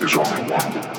is only one.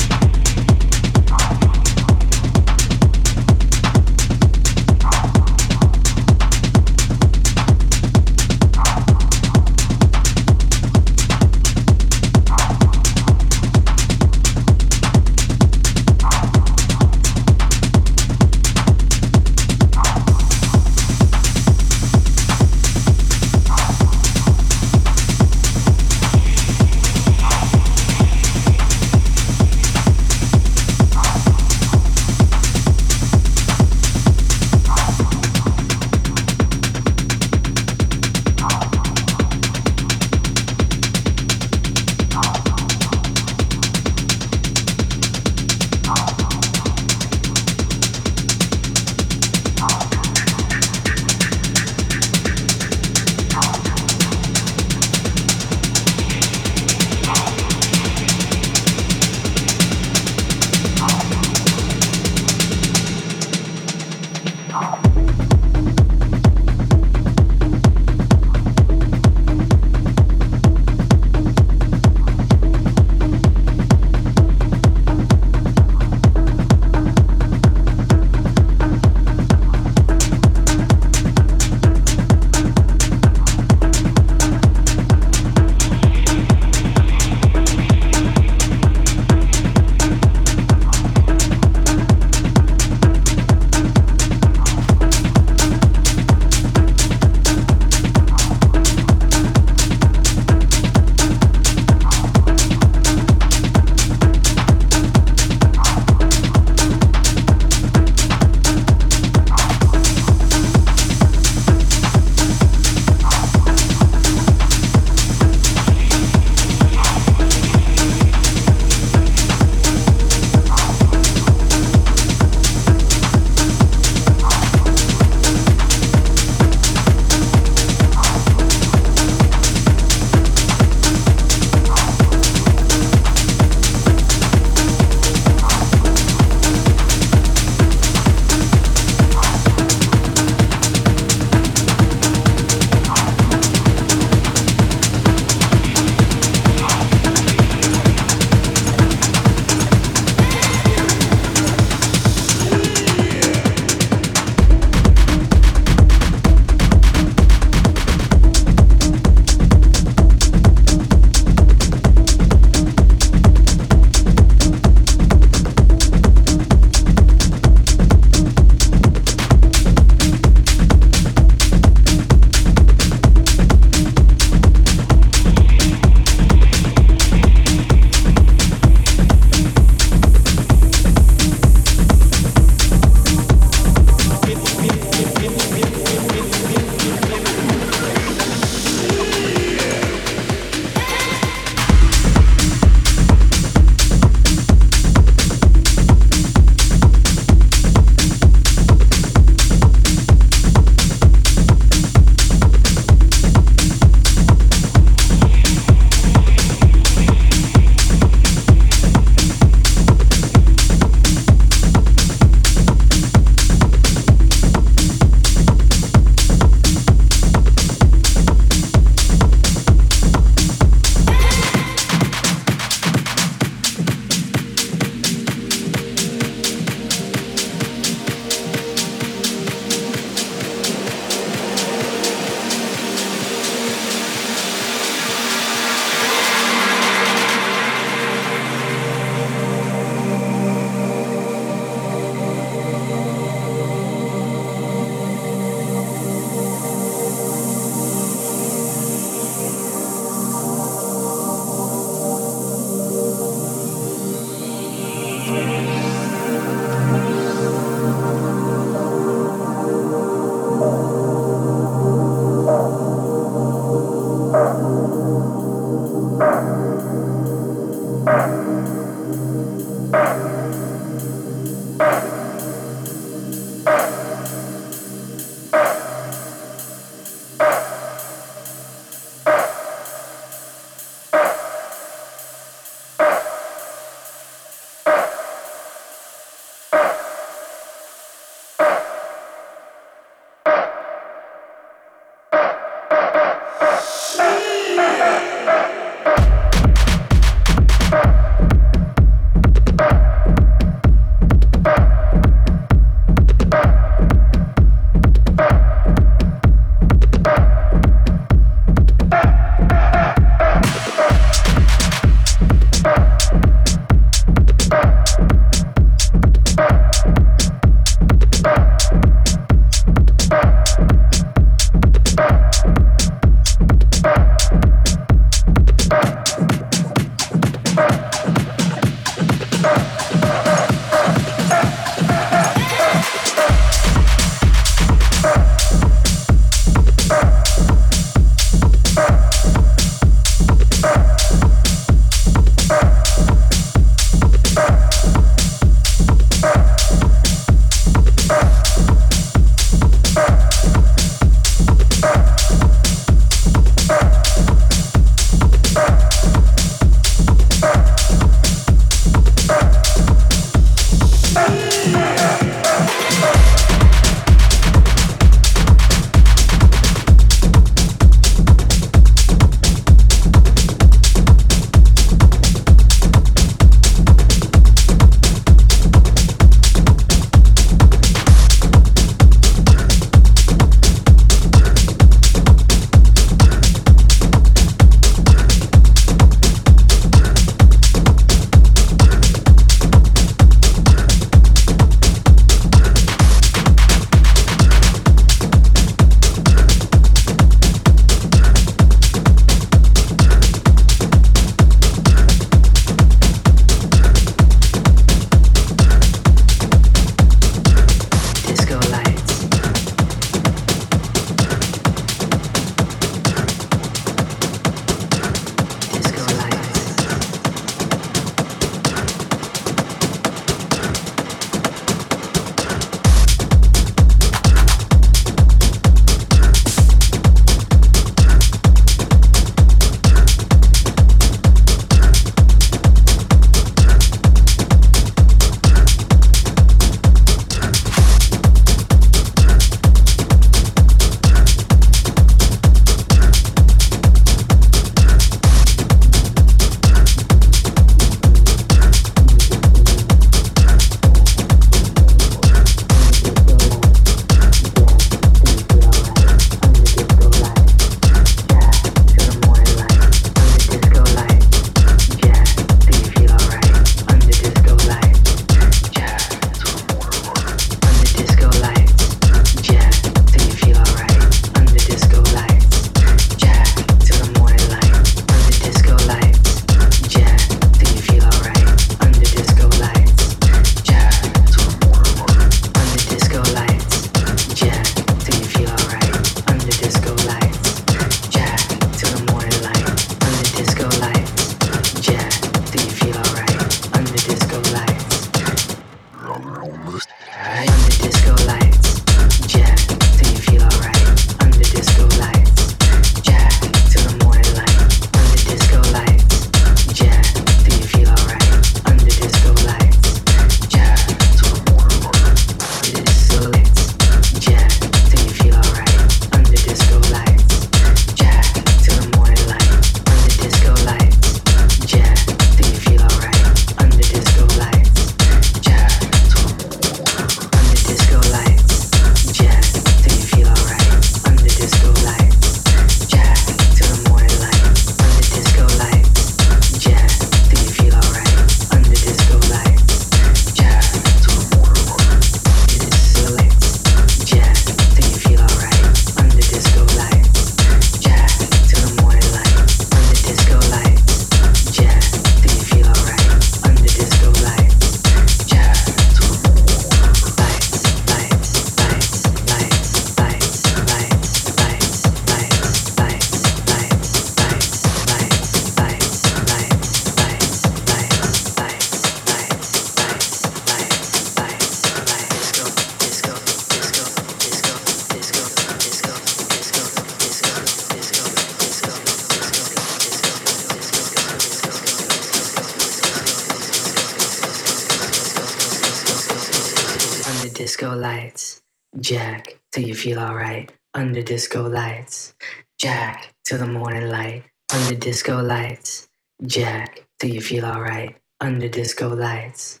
Jack till you feel alright. Under disco lights. Jack till the morning light. Under disco lights. Jack till you feel alright. Under disco lights.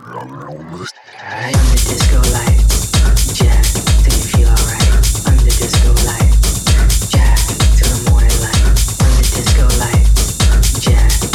Under disco lights. Jack till you feel alright. Under disco lights. Jack till the morning light. Under disco lights. Jack